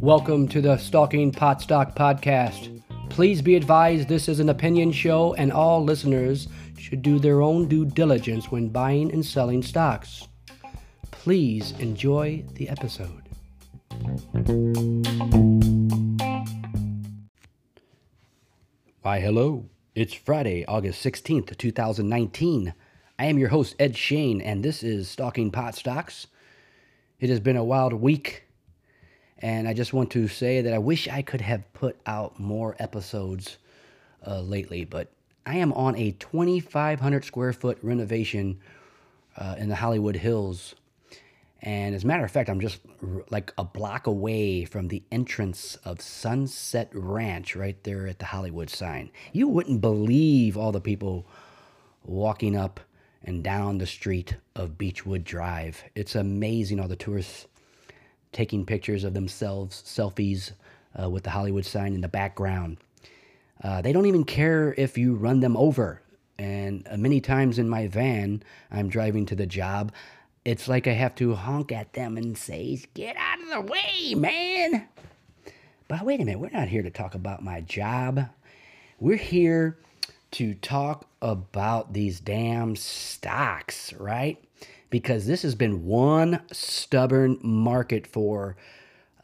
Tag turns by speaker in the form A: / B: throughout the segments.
A: Welcome to the Stalking Potstock Podcast. Please be advised this is an opinion show and all listeners should do their own due diligence when buying and selling stocks. Please enjoy the episode. Why, hello. It's Friday, August 16th, 2019. I am your host, Ed Shane, and this is Stalking Pot Stocks. It has been a wild week, and I just want to say that I wish I could have put out more episodes uh, lately, but I am on a 2,500 square foot renovation uh, in the Hollywood Hills. And as a matter of fact, I'm just r- like a block away from the entrance of Sunset Ranch right there at the Hollywood sign. You wouldn't believe all the people walking up and down the street of Beechwood Drive. It's amazing all the tourists taking pictures of themselves, selfies uh, with the Hollywood sign in the background. Uh, they don't even care if you run them over. And uh, many times in my van, I'm driving to the job. It's like I have to honk at them and say, Get out of the way, man. But wait a minute, we're not here to talk about my job. We're here to talk about these damn stocks, right? Because this has been one stubborn market for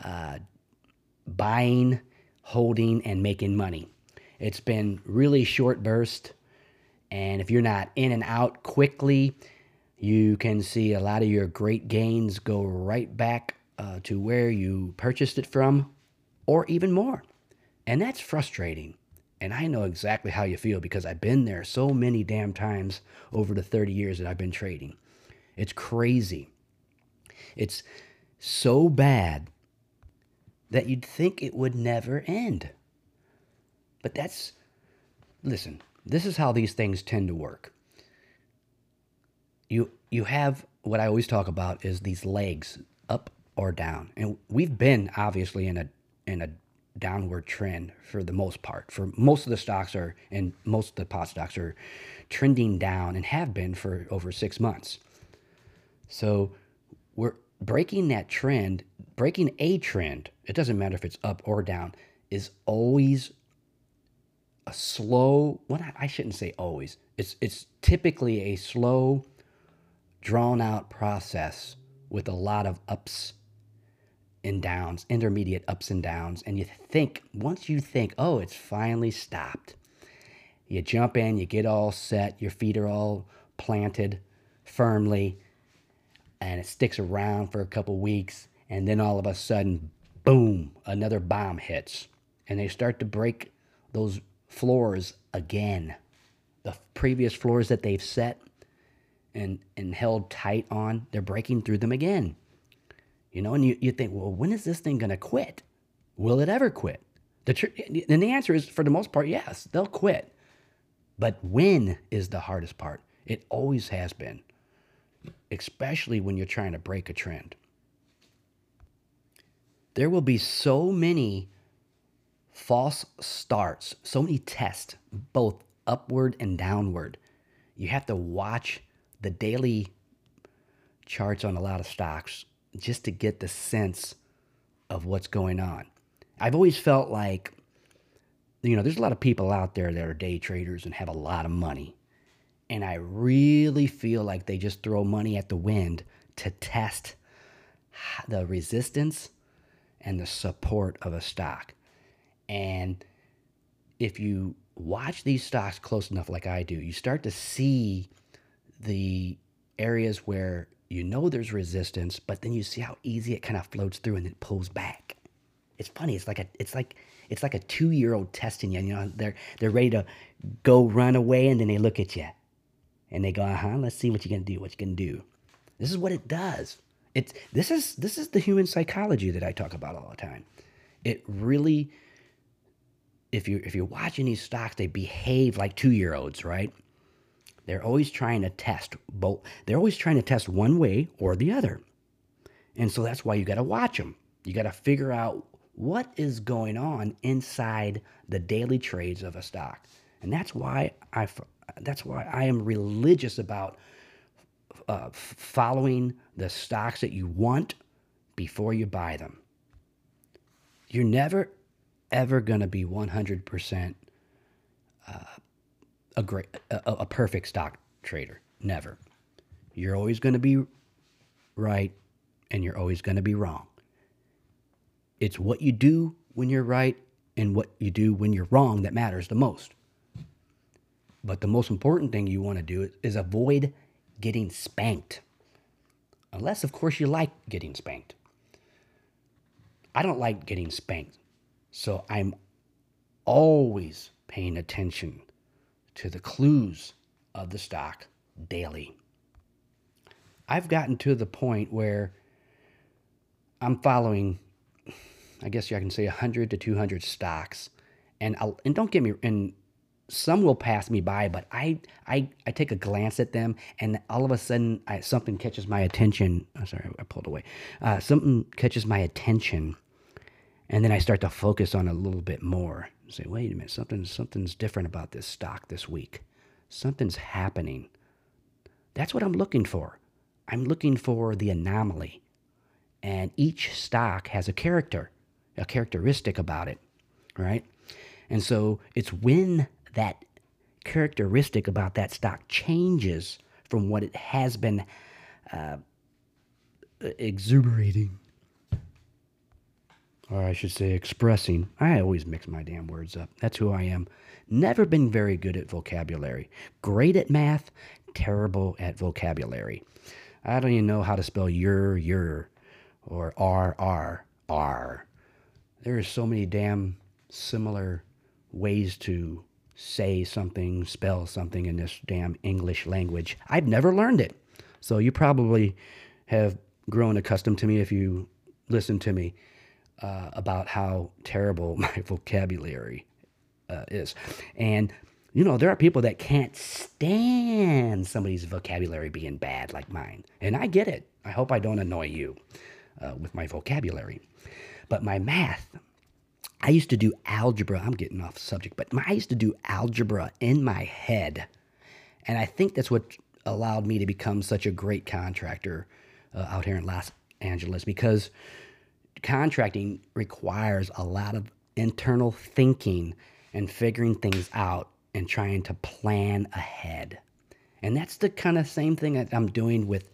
A: uh, buying, holding, and making money. It's been really short burst. And if you're not in and out quickly, you can see a lot of your great gains go right back uh, to where you purchased it from or even more. And that's frustrating. And I know exactly how you feel because I've been there so many damn times over the 30 years that I've been trading. It's crazy. It's so bad that you'd think it would never end. But that's, listen, this is how these things tend to work. You, you have what I always talk about is these legs up or down. And we've been obviously in a, in a downward trend for the most part. For most of the stocks are, and most of the pot stocks are trending down and have been for over six months. So we're breaking that trend, breaking a trend, it doesn't matter if it's up or down, is always a slow, well, I shouldn't say always. It's it's typically a slow, drawn out process with a lot of ups and downs, intermediate ups and downs. And you think, once you think, oh, it's finally stopped, you jump in, you get all set, your feet are all planted firmly, and it sticks around for a couple weeks. And then all of a sudden, boom, another bomb hits. And they start to break those floors again. The previous floors that they've set and, and held tight on, they're breaking through them again. You know, and you, you think, well, when is this thing going to quit? Will it ever quit? The tr- and the answer is, for the most part, yes, they'll quit. But when is the hardest part? It always has been, especially when you're trying to break a trend. There will be so many false starts, so many tests, both upward and downward. You have to watch the daily charts on a lot of stocks just to get the sense of what's going on. I've always felt like, you know, there's a lot of people out there that are day traders and have a lot of money. And I really feel like they just throw money at the wind to test the resistance and the support of a stock. And if you watch these stocks close enough, like I do, you start to see the areas where you know there's resistance, but then you see how easy it kind of floats through and it pulls back. It's funny. It's like a it's like it's like a two year old testing you. You know, they're they're ready to go run away, and then they look at you, and they go, "Uh huh. Let's see what you're gonna do. What you gonna do." This is what it does. It's this is this is the human psychology that I talk about all the time. It really, if you if you're watching these stocks, they behave like two year olds, right? They're always trying to test both. They're always trying to test one way or the other. And so that's why you got to watch them. You got to figure out what is going on inside the daily trades of a stock. And that's why I that's why I am religious about uh, following the stocks that you want before you buy them. You're never, ever going to be 100% uh, a, great, a, a perfect stock trader. Never. You're always going to be right and you're always going to be wrong. It's what you do when you're right and what you do when you're wrong that matters the most. But the most important thing you want to do is avoid getting spanked. Unless, of course, you like getting spanked. I don't like getting spanked. So I'm always paying attention to the clues of the stock daily. I've gotten to the point where I'm following, I guess I can say 100 to 200 stocks. And I'll, and don't get me, and some will pass me by, but I, I, I take a glance at them, and all of a sudden, I, something catches my attention. I'm sorry, I pulled away. Uh, something catches my attention, and then I start to focus on a little bit more. Say, wait a minute, something, something's different about this stock this week. Something's happening. That's what I'm looking for. I'm looking for the anomaly, and each stock has a character, a characteristic about it, right? And so it's when that characteristic about that stock changes from what it has been uh, exuberating, or I should say expressing. I always mix my damn words up. That's who I am. Never been very good at vocabulary. Great at math, terrible at vocabulary. I don't even know how to spell your, your, or R, R, R. There are so many damn similar ways to say something, spell something in this damn English language. I've never learned it. So you probably have grown accustomed to me if you listen to me uh, about how terrible my vocabulary uh, is. And, you know, there are people that can't stand somebody's vocabulary being bad like mine. And I get it. I hope I don't annoy you uh, with my vocabulary. But my math, I used to do algebra. I'm getting off subject, but I used to do algebra in my head. And I think that's what allowed me to become such a great contractor uh, out here in Los Angeles because contracting requires a lot of internal thinking and figuring things out and trying to plan ahead. And that's the kind of same thing that I'm doing with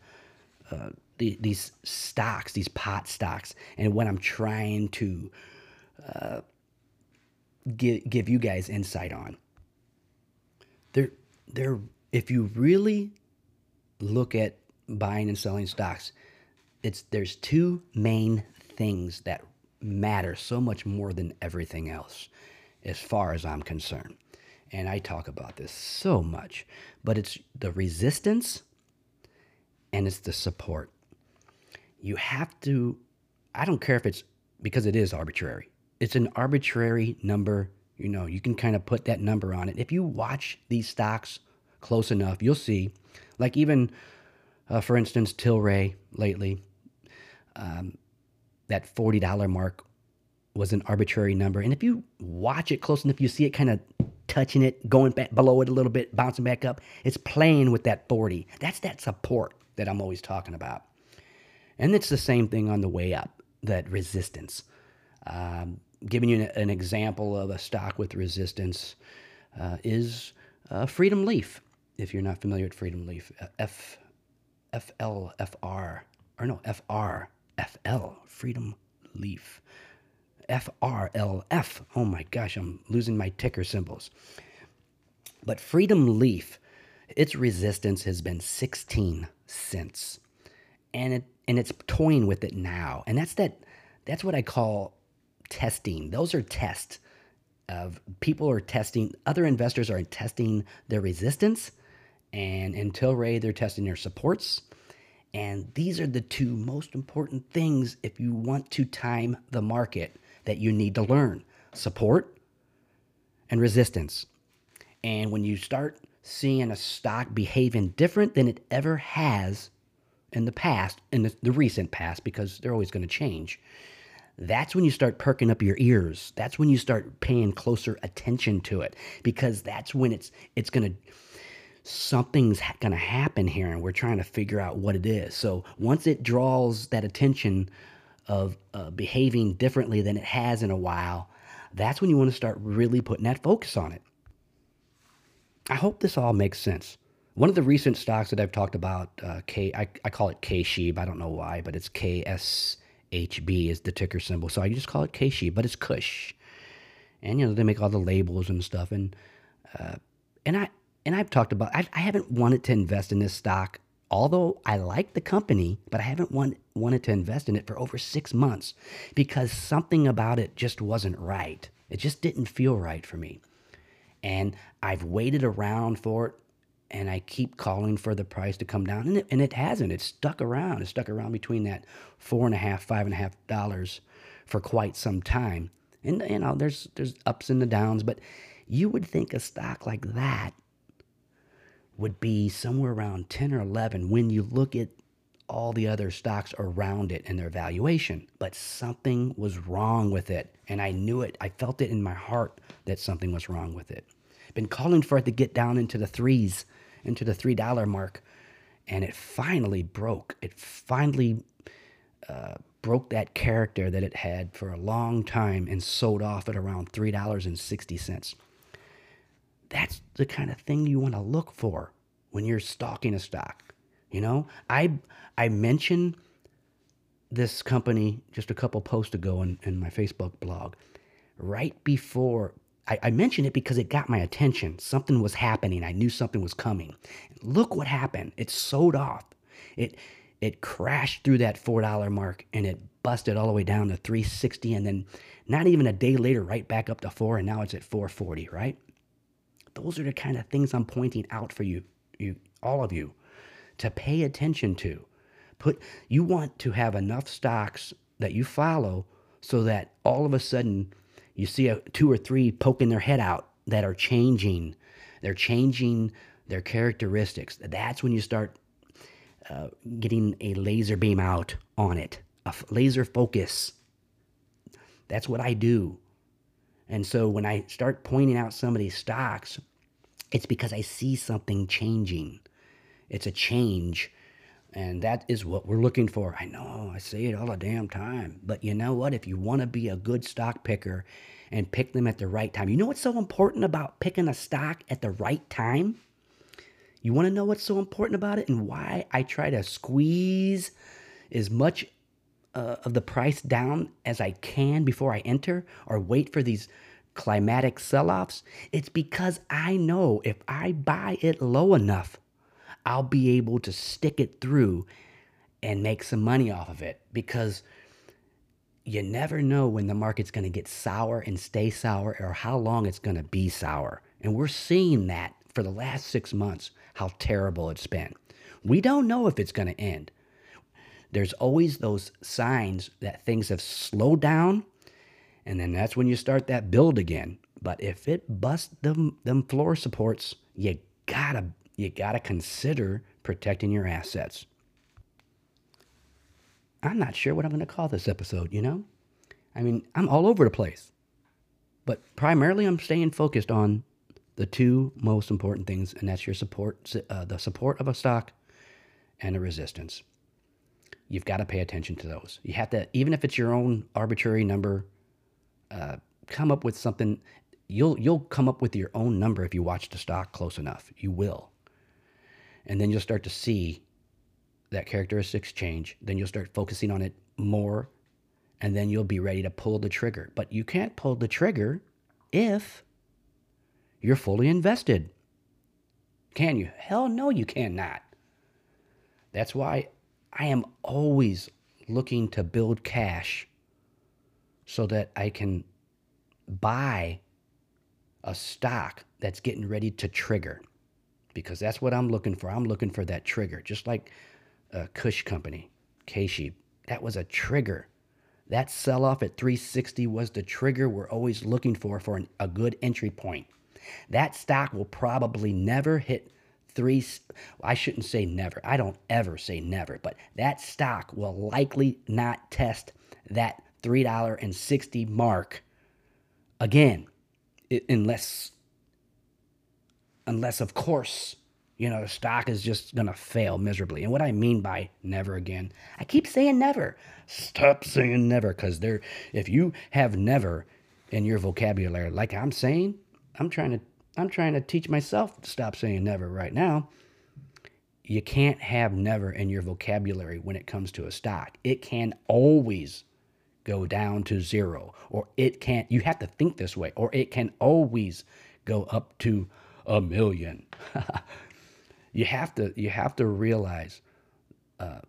A: uh, the, these stocks, these pot stocks, and what I'm trying to uh, give, give you guys insight on. There, there. If you really look at buying and selling stocks, it's there's two main things that matter so much more than everything else, as far as I'm concerned. And I talk about this so much, but it's the resistance and it's the support. You have to, I don't care if it's because it is arbitrary it's an arbitrary number. You know, you can kind of put that number on it. If you watch these stocks close enough, you'll see, like even, uh, for instance, Tilray lately, um, that $40 mark was an arbitrary number. And if you watch it close enough, you see it kind of touching it, going back below it a little bit, bouncing back up. It's playing with that 40. That's that support that I'm always talking about. And it's the same thing on the way up, that resistance. Um, giving you an, example of a stock with resistance uh, is uh, Freedom Leaf. If you're not familiar with Freedom Leaf, uh, F, FL, FR, or no, FR, FL, Freedom Leaf. FRLF. Oh my gosh, I'm losing my ticker symbols. But Freedom Leaf, its resistance has been 16 cents. And it and it's toying with it now. And that's that that's what I call testing. Those are tests of people are testing, other investors are testing their resistance. And in Tilray they're testing their supports. And these are the two most important things if you want to time the market that you need to learn support and resistance. And when you start seeing a stock behaving different than it ever has in the past, in the, the recent past, because they're always going to change, that's when you start perking up your ears. That's when you start paying closer attention to it because that's when it's it's going to something's going to happen here and we're trying to figure out what it is. So once it draws that attention of uh, behaving differently than it has in a while, that's when you want to start really putting that focus on it. I hope this all makes sense. One of the recent stocks that I've talked about, uh, K, I, I call it K Sheeb. I don't know why, but it's KSHB is the ticker symbol. So I just call it K Sheeb, but it's Kush. And, you know, they make all the labels and stuff. And, uh, and I, and I've talked about, I, I haven't wanted to invest in this stock, although I like the company, but I haven't want, wanted to invest in it for over six months because something about it just wasn't right. It just didn't feel right for me. And I've waited around for it and I keep calling for the price to come down, and it, and it hasn't. It's stuck around. It's stuck around between that four and a half, five and a half dollars for quite some time. And you know, there's there's ups and the downs, but you would think a stock like that would be somewhere around 10 or 11 when you look at all the other stocks around it and their valuation. But something was wrong with it. And I knew it. I felt it in my heart that something was wrong with it. Been calling for it to get down into the threes into the $3 mark. And it finally broke. It finally uh, broke that character that it had for a long time and sold off at around $3.60. That's the kind of thing you want to look for when you're stalking a stock. You know, I I mentioned this company just a couple posts ago in, in my Facebook blog, right before I, I mentioned it because it got my attention. Something was happening. I knew something was coming. Look what happened. It sold off. It it crashed through that four dollar mark and it busted all the way down to 360 and then not even a day later right back up to four and now it's at 440 right those are the kind of things i'm pointing out for you you all of you to pay attention to put you want to have enough stocks that you follow so that all of a sudden you see a, two or three poking their head out that are changing. They're changing their characteristics. That's when you start uh, getting a laser beam out on it, a f- laser focus. That's what I do. And so when I start pointing out some of these stocks, it's because I see something changing. It's a change and that is what we're looking for. I know, I say it all the damn time. But you know what? If you want to be a good stock picker and pick them at the right time, you know what's so important about picking a stock at the right time? You want to know what's so important about it and why I try to squeeze as much uh, of the price down as I can before I enter or wait for these climatic sell offs? It's because I know if I buy it low enough, I'll be able to stick it through and make some money off of it because you never know when the market's going to get sour and stay sour or how long it's going to be sour. And we're seeing that for the last six months, how terrible it's been. We don't know if it's going to end. There's always those signs that things have slowed down, and then that's when you start that build again. But if it busts them, them floor supports, you gotta you got to consider protecting your assets. I'm not sure what I'm to call this episode, you know? I mean, I'm all over the place. But primarily, I'm staying focused on the two most important things, and that's your support, uh, the support of a stock and a resistance. You've got to pay attention to those. You have to, even if it's your own arbitrary number, uh, come up with something. You'll you'll come up with your own number if you watch the stock close enough. You will. And then you'll start to see that characteristics change. Then you'll start focusing on it more. And then you'll be ready to pull the trigger. But you can't pull the trigger if you're fully invested. Can you? Hell no, you cannot. That's why I am always looking to build cash so that I can buy a stock that's getting ready to trigger because that's what I'm looking for. I'm looking for that trigger, just like a Kush Company, K Sheeb. That was a trigger. That sell off at 360 was the trigger we're always looking for for an, a good entry point. That stock will probably never hit three. I shouldn't say never. I don't ever say never, but that stock will likely not test that $3.60 mark again, unless unless, of course, You know, the stock is just going to fail miserably. And what I mean by never again, I keep saying never. Stop saying never because there if you have never in your vocabulary like I'm saying, I'm trying to I'm trying to teach myself to stop saying never right now. You can't have never in your vocabulary when it comes to a stock. It can always go down to zero or it can't you have to think this way or it can always go up to a million. you have to you have to realize uh,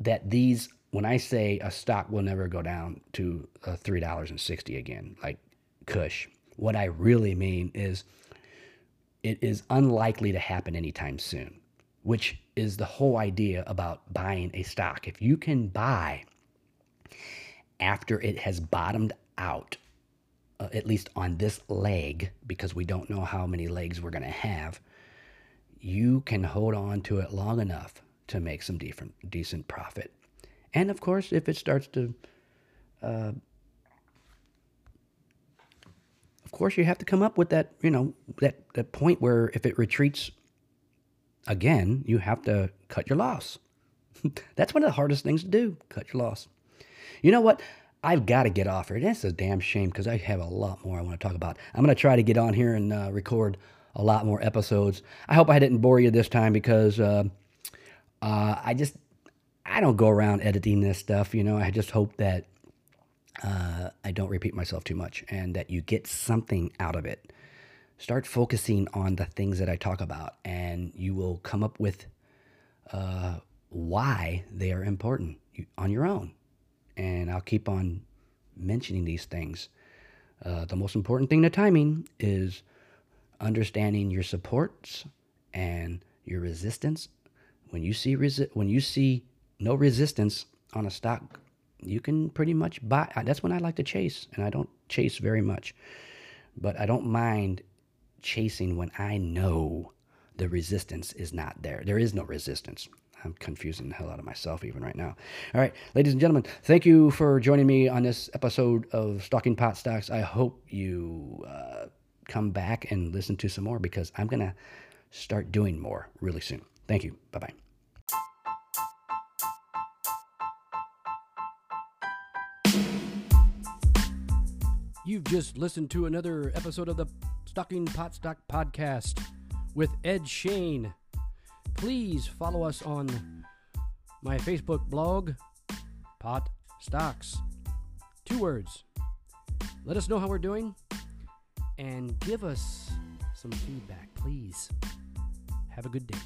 A: that these when I say a stock will never go down to uh, three dollars and sixty again, like Kush, what I really mean is it is unlikely to happen anytime soon, which is the whole idea about buying a stock. If you can buy after it has bottomed out, uh, at least on this leg, because we don't know how many legs we're going to have, you can hold on to it long enough to make some decent, decent profit. And of course, if it starts to, uh, of course, you have to come up with that, you know, that, that point where if it retreats again, you have to cut your loss. That's one of the hardest things to do, cut your loss. You know what? I've got to get off here. That's a damn shame because I have a lot more I want to talk about. I'm going to try to get on here and uh, record a lot more episodes. I hope I didn't bore you this time because uh, uh, I just I don't go around editing this stuff. You know, I just hope that uh, I don't repeat myself too much and that you get something out of it. Start focusing on the things that I talk about, and you will come up with uh, why they are important on your own and I'll keep on mentioning these things. Uh, the most important thing to timing is understanding your supports and your resistance. When you see resi- when you see no resistance on a stock, you can pretty much buy. That's when I like to chase, and I don't chase very much, but I don't mind chasing when I know the resistance is not there. There is no resistance. I'm confusing the hell out of myself even right now. All right, ladies and gentlemen, thank you for joining me on this episode of Stalking Pot Stocks. I hope you uh, come back and listen to some more because I'm going to start doing more really soon. Thank you. Bye bye. You've just listened to another episode of the Stalking Pot Stock Podcast with Ed Shane please follow us on my Facebook blog, Pot Stocks. Two words. Let us know how we're doing and give us some feedback, please. Have a good day.